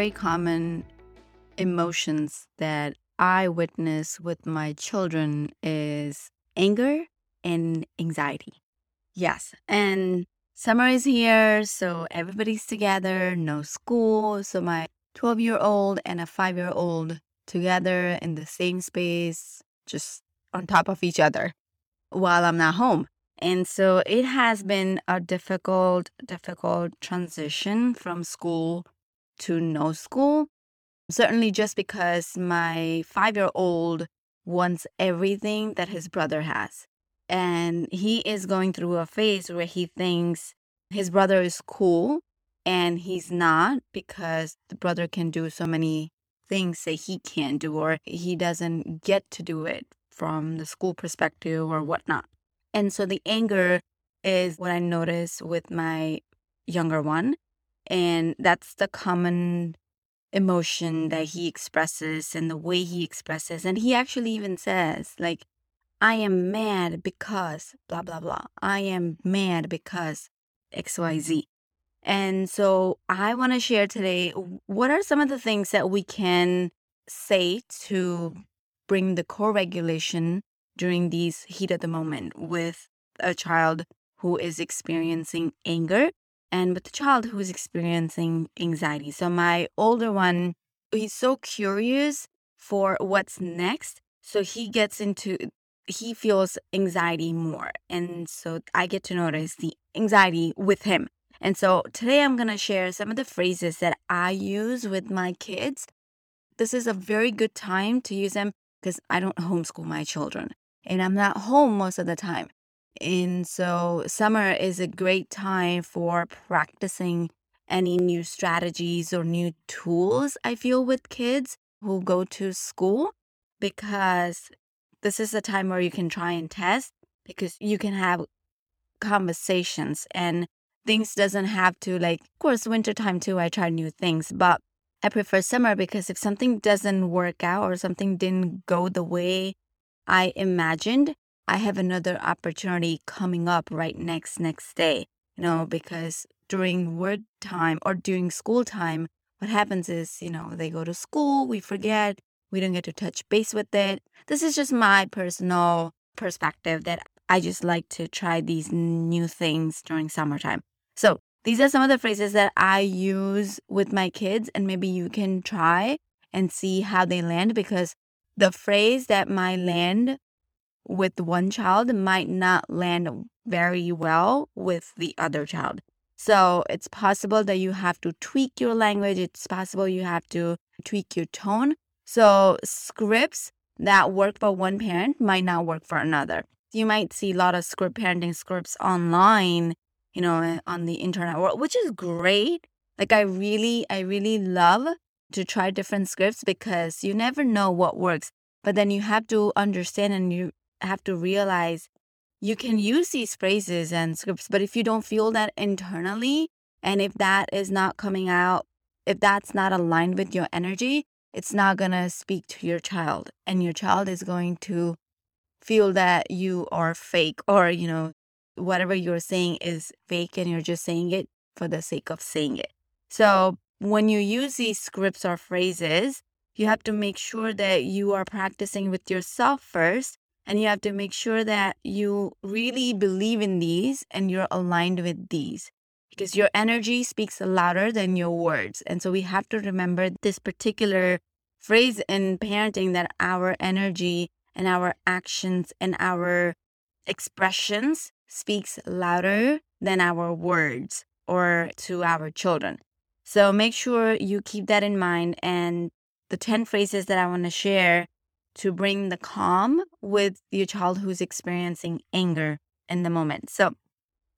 Very common emotions that I witness with my children is anger and anxiety. Yes, and summer is here, so everybody's together, no school. So my 12 year old and a 5 year old together in the same space, just on top of each other while I'm not home. And so it has been a difficult, difficult transition from school to no school. Certainly, just because my five year old wants everything that his brother has. And he is going through a phase where he thinks his brother is cool and he's not because the brother can do so many things that he can't do or he doesn't get to do it from the school perspective or whatnot. And so the anger is what I notice with my younger one. And that's the common emotion that he expresses and the way he expresses. And he actually even says, like, I am mad because blah, blah, blah. I am mad because XYZ. And so I want to share today what are some of the things that we can say to bring the co regulation during these heat of the moment with a child who is experiencing anger and with the child who is experiencing anxiety. So my older one, he's so curious for what's next. So he gets into he feels anxiety more. And so I get to notice the anxiety with him. And so today I'm going to share some of the phrases that I use with my kids. This is a very good time to use them because I don't homeschool my children and I'm not home most of the time. And so summer is a great time for practicing any new strategies or new tools, I feel, with kids who go to school because this is a time where you can try and test because you can have conversations and things doesn't have to like of course wintertime too i try new things but i prefer summer because if something doesn't work out or something didn't go the way i imagined I have another opportunity coming up right next next day. You know, because during work time or during school time, what happens is, you know, they go to school, we forget, we don't get to touch base with it. This is just my personal perspective that I just like to try these new things during summertime. So these are some of the phrases that I use with my kids, and maybe you can try and see how they land because the phrase that might land with one child might not land very well with the other child. So it's possible that you have to tweak your language. It's possible you have to tweak your tone. So scripts that work for one parent might not work for another. You might see a lot of script parenting scripts online, you know, on the internet world, which is great. Like I really, I really love to try different scripts because you never know what works. But then you have to understand and you have to realize you can use these phrases and scripts, but if you don't feel that internally, and if that is not coming out, if that's not aligned with your energy, it's not going to speak to your child. And your child is going to feel that you are fake or, you know, whatever you're saying is fake and you're just saying it for the sake of saying it. So when you use these scripts or phrases, you have to make sure that you are practicing with yourself first and you have to make sure that you really believe in these and you're aligned with these because your energy speaks louder than your words. And so we have to remember this particular phrase in parenting that our energy and our actions and our expressions speaks louder than our words or to our children. So make sure you keep that in mind. And the 10 phrases that I want to share to bring the calm with your child who's experiencing anger in the moment. So,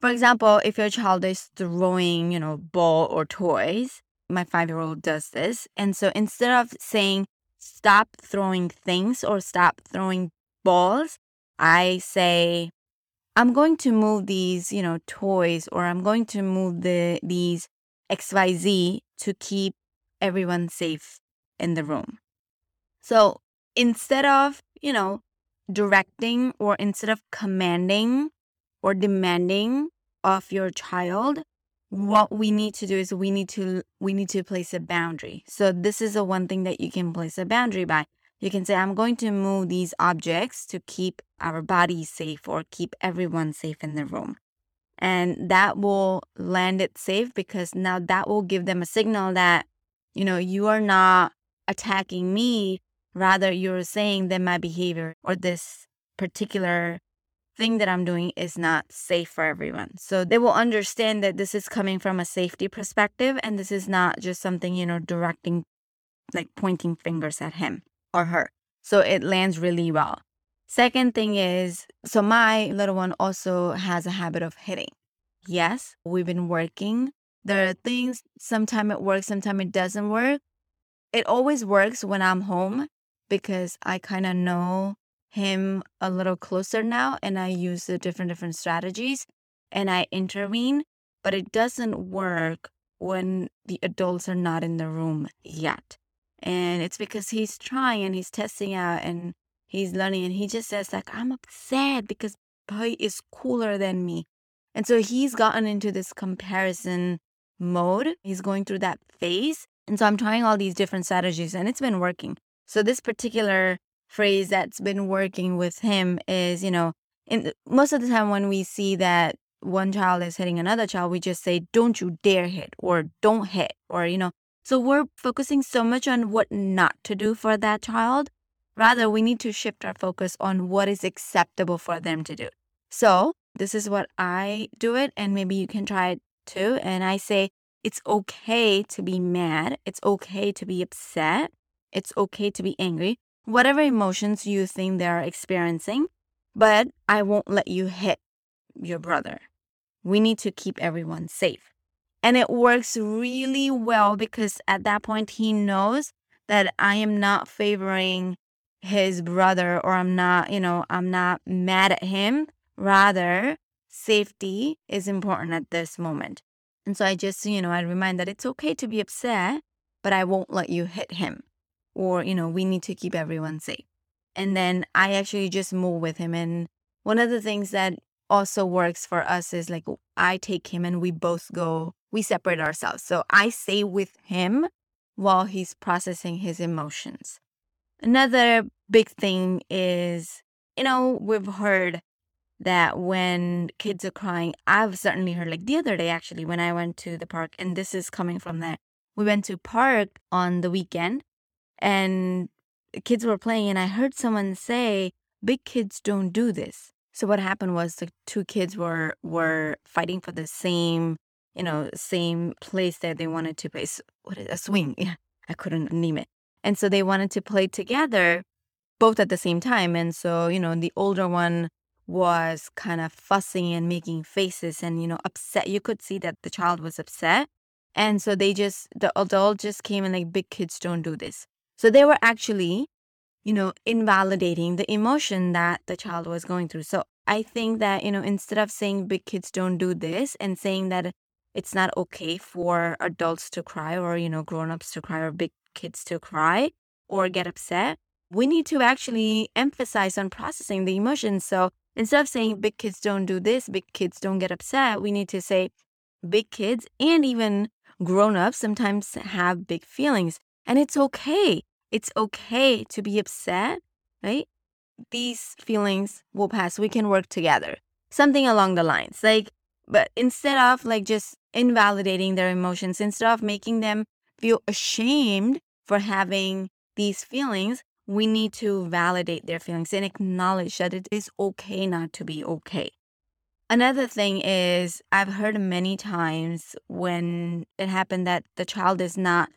For example, if your child is throwing, you know, ball or toys, my five year old does this. And so instead of saying, stop throwing things or stop throwing balls, I say, I'm going to move these, you know, toys or I'm going to move the these XYZ to keep everyone safe in the room. So instead of, you know, directing or instead of commanding or demanding of your child, what we need to do is we need to we need to place a boundary. So this is the one thing that you can place a boundary by. You can say, I'm going to move these objects to keep our bodies safe or keep everyone safe in the room. And that will land it safe because now that will give them a signal that, you know, you are not attacking me. Rather, you're saying that my behavior or this particular thing that I'm doing is not safe for everyone. So they will understand that this is coming from a safety perspective and this is not just something, you know, directing, like pointing fingers at him or her. So it lands really well. Second thing is, so my little one also has a habit of hitting. Yes, we've been working. There are things, sometimes it works, sometimes it doesn't work. It always works when I'm home because I kind of know him a little closer now and I use the different different strategies and I intervene, but it doesn't work when the adults are not in the room yet. And it's because he's trying and he's testing out and he's learning and he just says like I'm upset because boy is cooler than me. And so he's gotten into this comparison mode. He's going through that phase. And so I'm trying all these different strategies and it's been working. So this particular phrase that's been working with him is, you know, in most of the time when we see that one child is hitting another child, we just say, don't you dare hit or don't hit or, you know, so we're focusing so much on what not to do for that child. Rather, we need to shift our focus on what is acceptable for them to do. So this is what I do it, and maybe you can try it too. And I say, it's okay to be mad. It's okay to be upset. It's okay to be angry whatever emotions you think they're experiencing, but I won't let you hit your brother. We need to keep everyone safe. And it works really well because at that point he knows that I am not favoring his brother or I'm not, you know, I'm not mad at him. Rather, safety is important at this moment. And so I just, you know, I remind that it's okay to be upset, but I won't let you hit him or you know we need to keep everyone safe. And then i actually just move with him and one of the things that also works for us is like i take him and we both go we separate ourselves. So i stay with him while he's processing his emotions. Another big thing is you know we've heard that when kids are crying i've certainly heard like the other day actually when i went to the park and this is coming from there we went to park on the weekend and kids were playing and I heard someone say, big kids don't do this. So what happened was the two kids were were fighting for the same, you know, same place that they wanted to play. What is a swing? Yeah, I couldn't name it. And so they wanted to play together, both at the same time. And so you know, the older one was kind of fussing and making faces and you know upset. You could see that the child was upset. And so they just the adult just came and like big kids don't do this. So they were actually, you know, invalidating the emotion that the child was going through. So I think that, you know, instead of saying big kids don't do this and saying that it's not okay for adults to cry or, you know, grown-ups to cry or big kids to cry or get upset, we need to actually emphasize on processing the emotions. So instead of saying big kids don't do this, big kids don't get upset, we need to say big kids and even grown-ups sometimes have big feelings and it's okay it's okay to be upset, right? These feelings will pass. We can work together. Something along the lines. Like, but instead of like just invalidating their emotions, instead of making them feel ashamed for having these feelings, we need to validate their feelings and acknowledge that it is okay not to be okay. Another thing is, I've heard many times when it happened that the child is not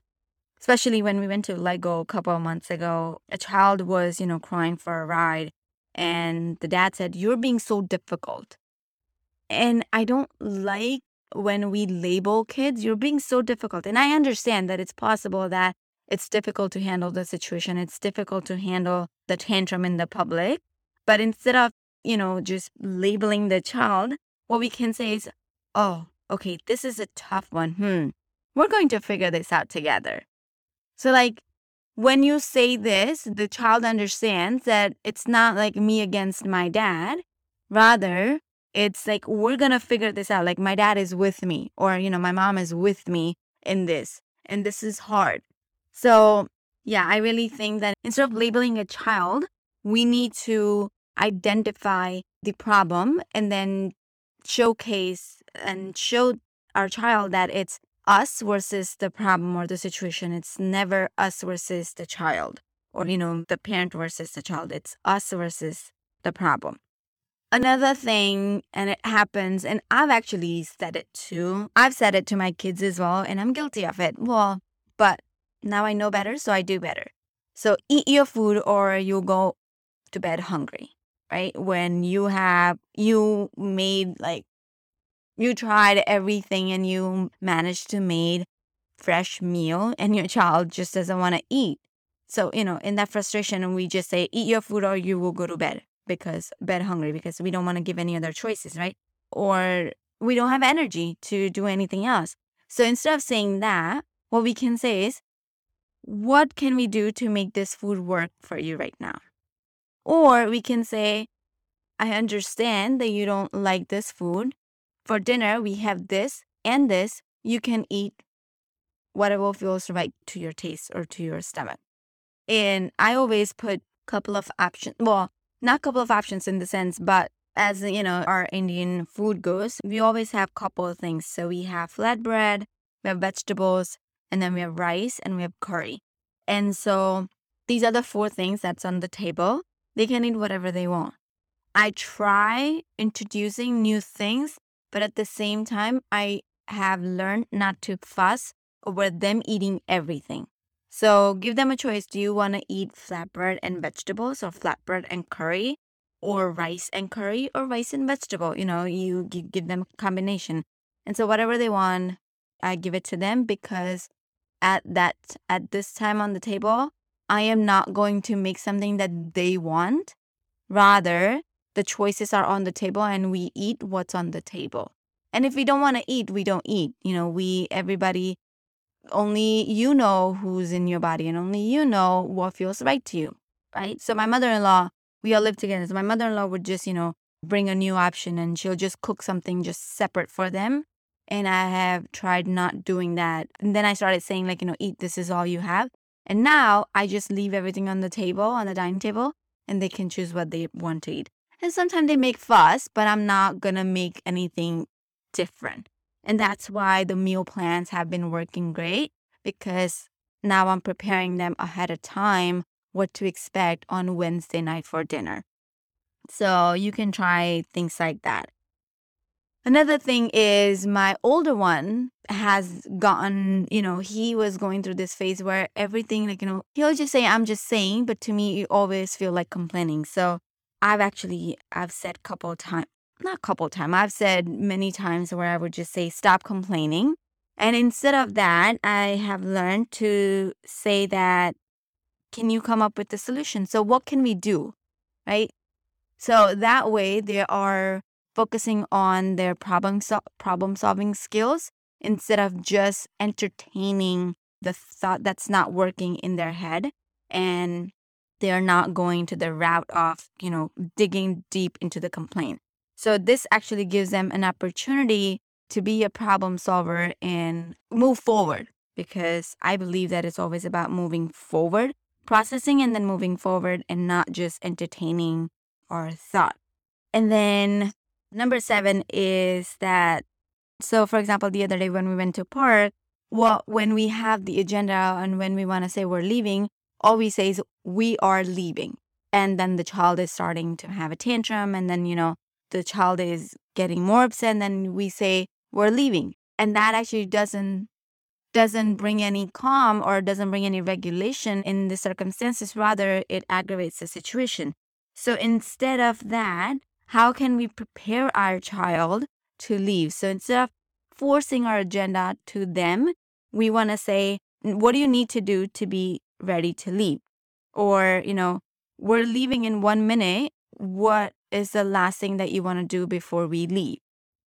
especially when we went to Lego a couple of months ago, a child was, you know, crying for a ride. And the dad said, You're being so difficult. And I don't like when we label kids, you're being so difficult. And I understand that it's possible that it's difficult to handle the situation, it's difficult to handle the tantrum in the public. But instead of, you know, just labeling the child, what we can say is, oh, okay, this is a tough one. Hmm. We're going to figure this out together. So, like, when you say this, the child understands that it's not like me against my dad. Rather, it's like we're going to figure this out. Like, my dad is with me, or, you know, my mom is with me in this, and this is hard. So, yeah, I really think that instead of labeling a child, we need to identify the problem and then showcase and show our child that it's us versus the problem or the situation. It's never us versus the child or, you know, the parent versus the child. It's us versus the problem. Another thing, and it happens, and I've actually said it too. I've said it to my kids as well, and I'm guilty of it. Well, but now I know better, so I do better. So eat your food or you'll go to bed hungry, right? When you have, you made like you tried everything and you managed to make fresh meal and your child just doesn't want to eat. So you know in that frustration we just say eat your food or you will go to bed because bed hungry because we don't want to give any other choices right? Or we don't have energy to do anything else. So instead of saying that what we can say is what can we do to make this food work for you right now? Or we can say i understand that you don't like this food for dinner, we have this and this. You can eat whatever feels right to your taste or to your stomach. And I always put couple of options. Well, not a couple of options in the sense, but as you know, our Indian food goes, we always have couple of things. So we have flatbread, we have vegetables, and then we have rice and we have curry. And so these are the four things that's on the table. They can eat whatever they want. I try introducing new things but at the same time, I have learned not to fuss over them eating everything. So give them a choice. Do you want to eat flatbread and vegetables or flatbread and curry or rice and curry or rice and vegetable? You know, you give them a combination. And so whatever they want, I give it to them because at that at this time on the table, I am not going to make something that they want. Rather, the choices are on the table and we eat what's on the table. And if we don't want to eat, we don't eat. You know, we, everybody, only you know who's in your body and only you know what feels right to you. Right. So my mother in law, we all live together. So my mother in law would just, you know, bring a new option and she'll just cook something just separate for them. And I have tried not doing that. And then I started saying, like, you know, eat, this is all you have. And now I just leave everything on the table, on the dining table, and they can choose what they want to eat. And sometimes they make fuss, but I'm not going to make anything different. And that's why the meal plans have been working great because now I'm preparing them ahead of time what to expect on Wednesday night for dinner. So you can try things like that. Another thing is my older one has gotten, you know, he was going through this phase where everything, like, you know, he'll just say, I'm just saying, but to me, you always feel like complaining. So I've actually I've said couple times not couple times I've said many times where I would just say stop complaining. And instead of that I have learned to say that can you come up with the solution? So what can we do right? So that way they are focusing on their problem so- problem solving skills instead of just entertaining the thought that's not working in their head and they are not going to the route of, you know, digging deep into the complaint. So this actually gives them an opportunity to be a problem solver and move forward because I believe that it's always about moving forward, processing and then moving forward and not just entertaining our thought. And then number 7 is that so for example the other day when we went to park, well when we have the agenda and when we want to say we're leaving, all we say is we are leaving. And then the child is starting to have a tantrum and then you know the child is getting more upset and then we say we're leaving. And that actually doesn't doesn't bring any calm or doesn't bring any regulation in the circumstances. Rather it aggravates the situation. So instead of that how can we prepare our child to leave. So instead of forcing our agenda to them, we want to say, what do you need to do to be ready to leave? Or, you know, we're leaving in one minute. What is the last thing that you want to do before we leave?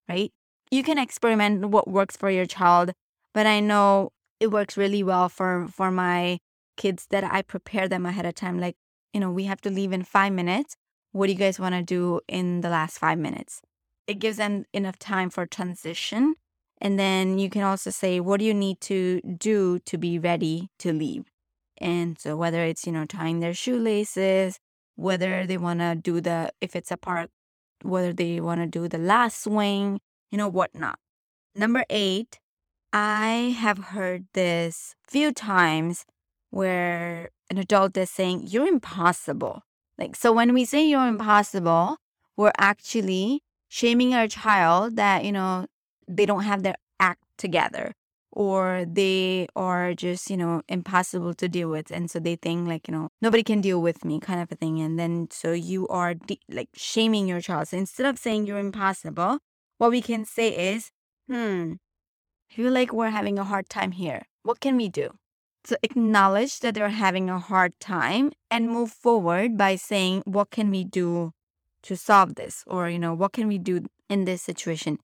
Right? You can experiment what works for your child, but I know it works really well for for my kids that I prepare them ahead of time. Like, you know, we have to leave in five minutes. What do you guys want to do in the last five minutes? It gives them enough time for transition. And then you can also say, what do you need to do to be ready to leave? And so whether it's, you know, tying their shoelaces, whether they want to do the, if it's a park, whether they want to do the last swing, you know, whatnot. Number eight, I have heard this few times where an adult is saying, You're impossible. Like, so when we say you're impossible, we're actually shaming our child that, you know, they don't have their act together or they are just, you know, impossible to deal with. And so they think, like, you know, nobody can deal with me, kind of a thing. And then so you are de- like shaming your child. So instead of saying you're impossible, what we can say is, hmm, I feel like we're having a hard time here. What can we do? So acknowledge that they're having a hard time and move forward by saying, what can we do to solve this? Or, you know, what can we do in this situation?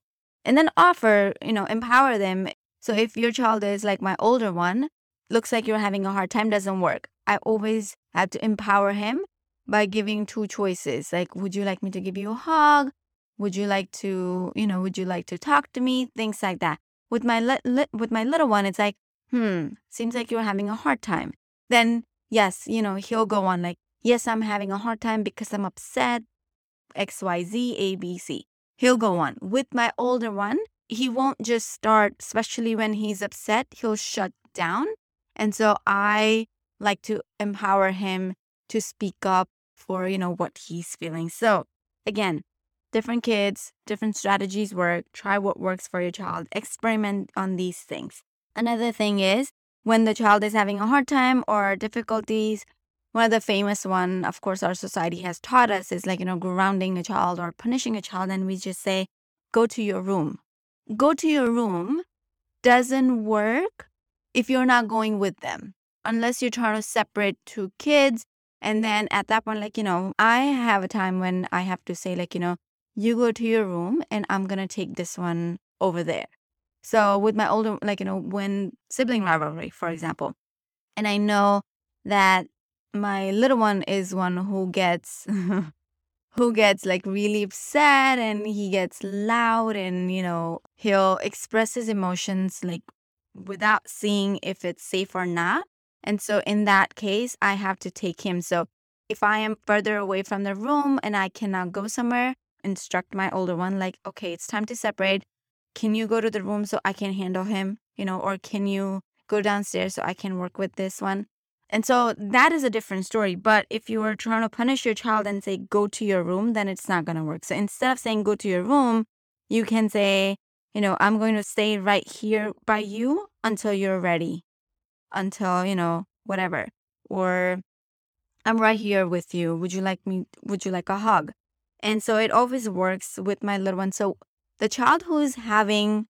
And then offer, you know, empower them. So if your child is like my older one, looks like you're having a hard time, doesn't work. I always have to empower him by giving two choices. Like, would you like me to give you a hug? Would you like to, you know, would you like to talk to me? Things like that. With my li- li- with my little one, it's like, hmm, seems like you're having a hard time. Then, yes, you know, he'll go on like, yes, I'm having a hard time because I'm upset, X Y Z A B C. He'll go on. With my older one, he won't just start, especially when he's upset, he'll shut down. And so I like to empower him to speak up for, you know, what he's feeling. So again, different kids, different strategies work. Try what works for your child. Experiment on these things. Another thing is when the child is having a hard time or difficulties, one of the famous one, of course, our society has taught us is like, you know, grounding a child or punishing a child. And we just say, go to your room. Go to your room doesn't work if you're not going with them, unless you're trying to separate two kids. And then at that point, like, you know, I have a time when I have to say, like, you know, you go to your room and I'm going to take this one over there. So with my older, like, you know, when sibling rivalry, for example, and I know that my little one is one who gets, who gets like really upset and he gets loud and, you know, he'll express his emotions like without seeing if it's safe or not. And so in that case, I have to take him. So if I am further away from the room and I cannot go somewhere, instruct my older one, like, okay, it's time to separate can you go to the room so I can handle him? You know, or can you go downstairs so I can work with this one? And so that is a different story. But if you are trying to punish your child and say, go to your room, then it's not going to work. So instead of saying, go to your room, you can say, you know, I'm going to stay right here by you until you're ready, until, you know, whatever. Or I'm right here with you. Would you like me? Would you like a hug? And so it always works with my little one. So the child who is having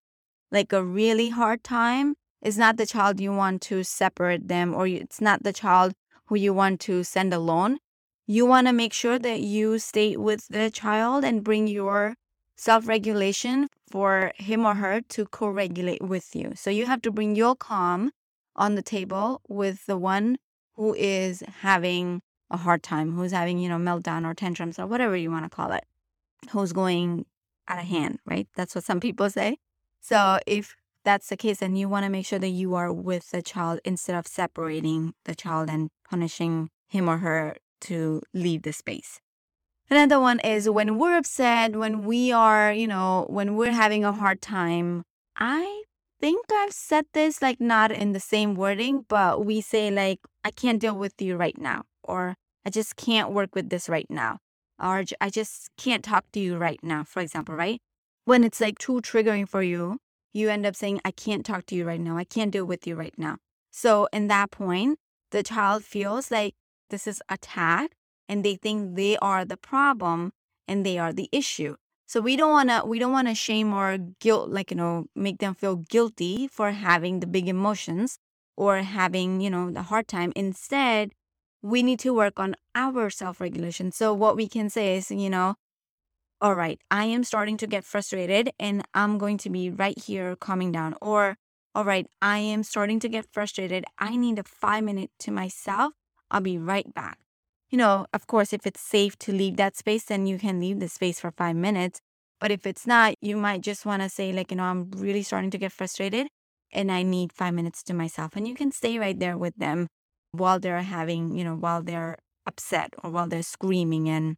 like a really hard time is not the child you want to separate them or it's not the child who you want to send alone. You want to make sure that you stay with the child and bring your self regulation for him or her to co regulate with you. So you have to bring your calm on the table with the one who is having a hard time, who's having, you know, meltdown or tantrums or whatever you want to call it, who's going out of hand, right? That's what some people say. So if that's the case, and you want to make sure that you are with the child instead of separating the child and punishing him or her to leave the space. Another one is when we're upset, when we are, you know, when we're having a hard time. I think I've said this like not in the same wording, but we say like, I can't deal with you right now, or I just can't work with this right now or I just can't talk to you right now, for example, right? When it's like too triggering for you, you end up saying, I can't talk to you right now. I can't deal with you right now. So, in that point, the child feels like this is attack and they think they are the problem and they are the issue. So we don't wanna we don't wanna shame or guilt, like you know, make them feel guilty for having the big emotions or having, you know, the hard time. Instead, we need to work on our self-regulation. So what we can say is, you know, all right, I am starting to get frustrated and I'm going to be right here calming down. Or, all right, I am starting to get frustrated. I need a five minute to myself. I'll be right back. You know, of course, if it's safe to leave that space, then you can leave the space for five minutes. But if it's not, you might just want to say, like, you know, I'm really starting to get frustrated and I need five minutes to myself. And you can stay right there with them while they're having, you know, while they're upset or while they're screaming and,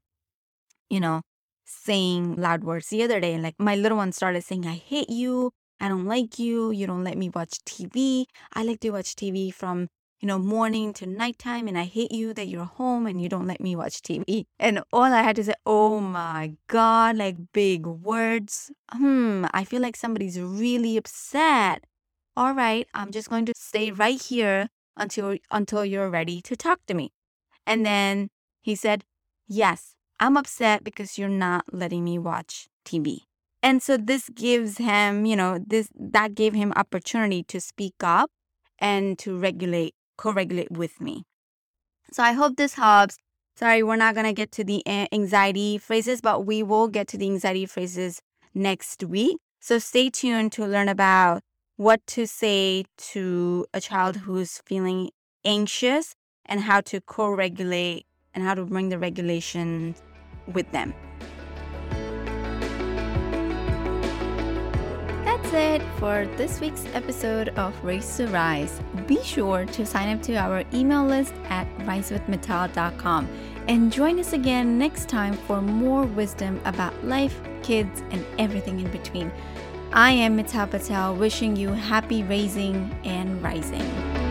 you know, saying loud words. The other day, like my little one started saying, I hate you. I don't like you. You don't let me watch TV. I like to watch TV from, you know, morning to nighttime. And I hate you that you're home and you don't let me watch TV. And all I had to say, oh my God, like big words. Hmm, I feel like somebody's really upset. All right, I'm just going to stay right here until until you're ready to talk to me. And then he said, Yes, I'm upset because you're not letting me watch TV. And so this gives him, you know, this that gave him opportunity to speak up and to regulate, co-regulate with me. So I hope this helps. Sorry, we're not going to get to the anxiety phrases, but we will get to the anxiety phrases next week. So stay tuned to learn about what to say to a child who's feeling anxious and how to co regulate and how to bring the regulation with them. That's it for this week's episode of Raise to Rise. Be sure to sign up to our email list at risewithmittal.com and join us again next time for more wisdom about life, kids, and everything in between. I am Mittal Patel, wishing you happy raising and rising.